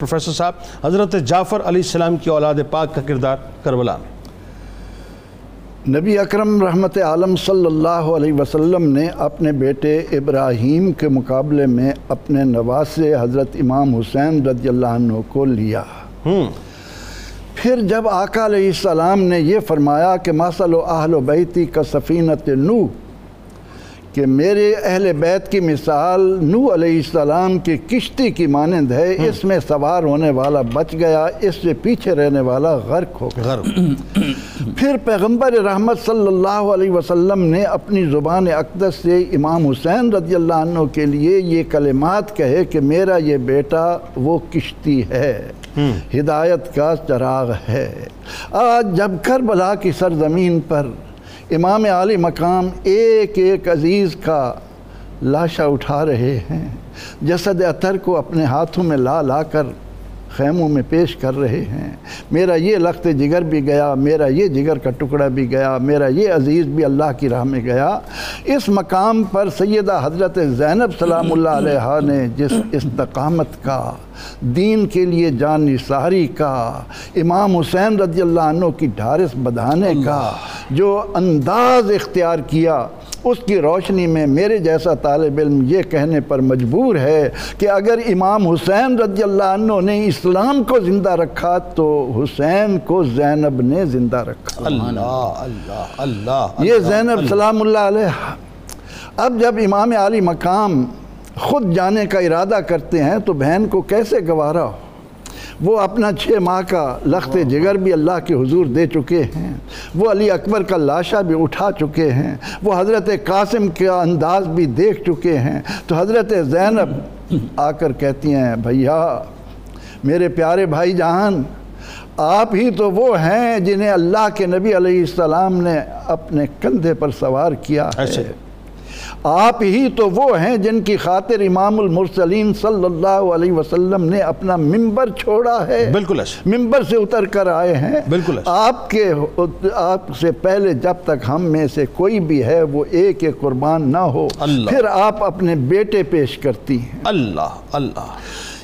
Professor صاحب حضرت جعفر علیہ السلام کی اولاد پاک کا کردار کربلا۔ میں نبی اکرم رحمت عالم صلی اللہ علیہ وسلم نے اپنے بیٹے ابراہیم کے مقابلے میں اپنے نواسے حضرت امام حسین رضی اللہ عنہ کو لیا۔ پھر جب آقا علیہ السلام نے یہ فرمایا کہ ماسل و اہل و بیتی کا سفینت نو کہ میرے اہل بیت کی مثال نو علیہ السلام کی کشتی کی مانند ہے اس میں سوار ہونے والا بچ گیا اس سے پیچھے رہنے والا غرق ہو گیا۔ پھر پیغمبر رحمت صلی اللہ علیہ وسلم نے اپنی زبان اقدس سے امام حسین رضی اللہ عنہ کے لیے یہ کلمات کہے کہ میرا یہ بیٹا وہ کشتی ہے ہدایت کا چراغ ہے۔ آج جب کربلا کی سرزمین پر امام عالی مقام ایک ایک عزیز کا لاشا اٹھا رہے ہیں۔ جسد اطر کو اپنے ہاتھوں میں لا لا کر خیموں میں پیش کر رہے ہیں۔ میرا یہ لخت جگر بھی گیا، میرا یہ جگر کا ٹکڑا بھی گیا، میرا یہ عزیز بھی اللہ کی راہ میں گیا۔ اس مقام پر سیدہ حضرت زینب سلام اللہ علیہ نے جس استقامت کا، دین کے لیے جان نثاری کا، امام حسین رضی اللہ عنہ کی ڈھارس بدھانے کا جو انداز اختیار کیا اس کی روشنی میں میرے جیسا طالب علم یہ کہنے پر مجبور ہے کہ اگر امام حسین رضی اللہ عنہ نے اسلام کو زندہ رکھا تو حسین کو زینب نے زندہ رکھا۔ اللہ اللہ اللہ یہ زینب سلام اللہ علیہ۔ اب جب امام علی مقام خود جانے کا ارادہ کرتے ہیں تو بہن کو کیسے گوارا ہو؟ وہ اپنا چھ ماہ کا لخت جگر بھی اللہ کے حضور دے چکے ہیں۔ وہ علی اکبر کا لاشا بھی اٹھا چکے ہیں۔ وہ حضرت قاسم کا انداز بھی دیکھ چکے ہیں۔ تو حضرت زینب آ کر کہتی ہیں بھیا میرے پیارے بھائی جان آپ ہی تو وہ ہیں جنہیں اللہ کے نبی علیہ السلام نے اپنے کندھے پر سوار کیا ہے۔ آپ ہی تو وہ ہیں جن کی خاطر امام المرسلین صلی اللہ علیہ وسلم نے اپنا ممبر چھوڑا ہے۔ بالکل ایسے ممبر سے اتر کر آئے ہیں۔ بالکل ایسے آپ کے آپ سے پہلے جب تک ہم میں سے کوئی بھی ہے وہ ایک ایک قربان نہ ہو۔ اللہ۔ پھر آپ اپنے بیٹے پیش کرتی ہیں۔ اللہ اللہ۔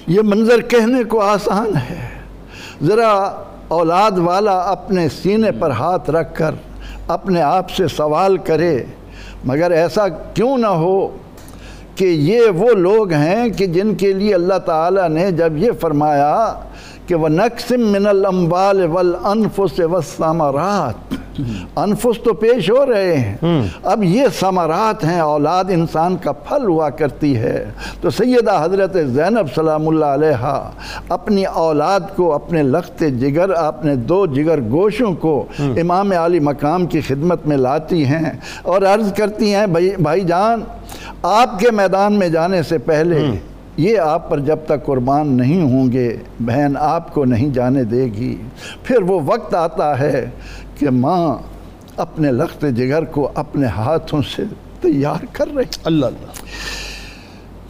یہ منظر کہنے کو آسان ہے۔ ذرا اولاد والا اپنے سینے پر ہاتھ رکھ کر اپنے آپ سے سوال کرے۔ مگر ایسا کیوں نہ ہو کہ یہ وہ لوگ ہیں کہ جن کے لیے اللہ تعالیٰ نے جب یہ فرمایا کہ وہ نقسم من الاموال والانفس والثمرات انفس تو پیش ہو رہے ہیں۔ اب یہ ثمرات ہیں اولاد انسان کا پھل ہوا کرتی ہے۔ تو سیدہ حضرت زینب سلام اللہ علیہ اپنی اولاد کو اپنے لخت جگر اپنے دو جگر گوشوں کو امام علی مقام کی خدمت میں لاتی ہیں اور عرض کرتی ہیں بھائی بھائی جان آپ کے میدان میں جانے سے پہلے یہ آپ پر جب تک قربان نہیں ہوں گے بہن آپ کو نہیں جانے دے گی۔ پھر وہ وقت آتا ہے کہ ماں اپنے لخت جگر کو اپنے ہاتھوں سے تیار کر رہی اللہ اللہ۔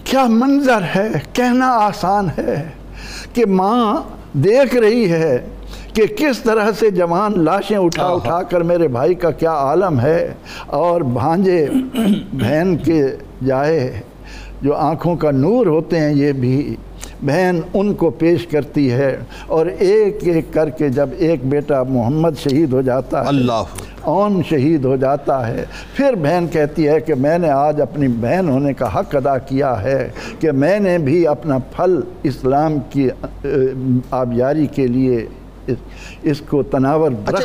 کیا منظر ہے؟ کہنا آسان ہے کہ ماں دیکھ رہی ہے کہ کس طرح سے جوان لاشیں اٹھا اٹھا کر میرے بھائی کا کیا عالم ہے اور بھانجے بہن کے جائے۔ جو آنکھوں کا نور ہوتے ہیں یہ بھی بہن ان کو پیش کرتی ہے اور ایک ایک کر کے جب ایک بیٹا محمد شہید ہو جاتا ہے اللہ۔ اون شہید ہو جاتا ہے پھر بہن کہتی ہے کہ میں نے آج اپنی بہن ہونے کا حق ادا کیا ہے کہ میں نے بھی اپنا پھل اسلام کی آبیاری کے لیے اس- کو تناور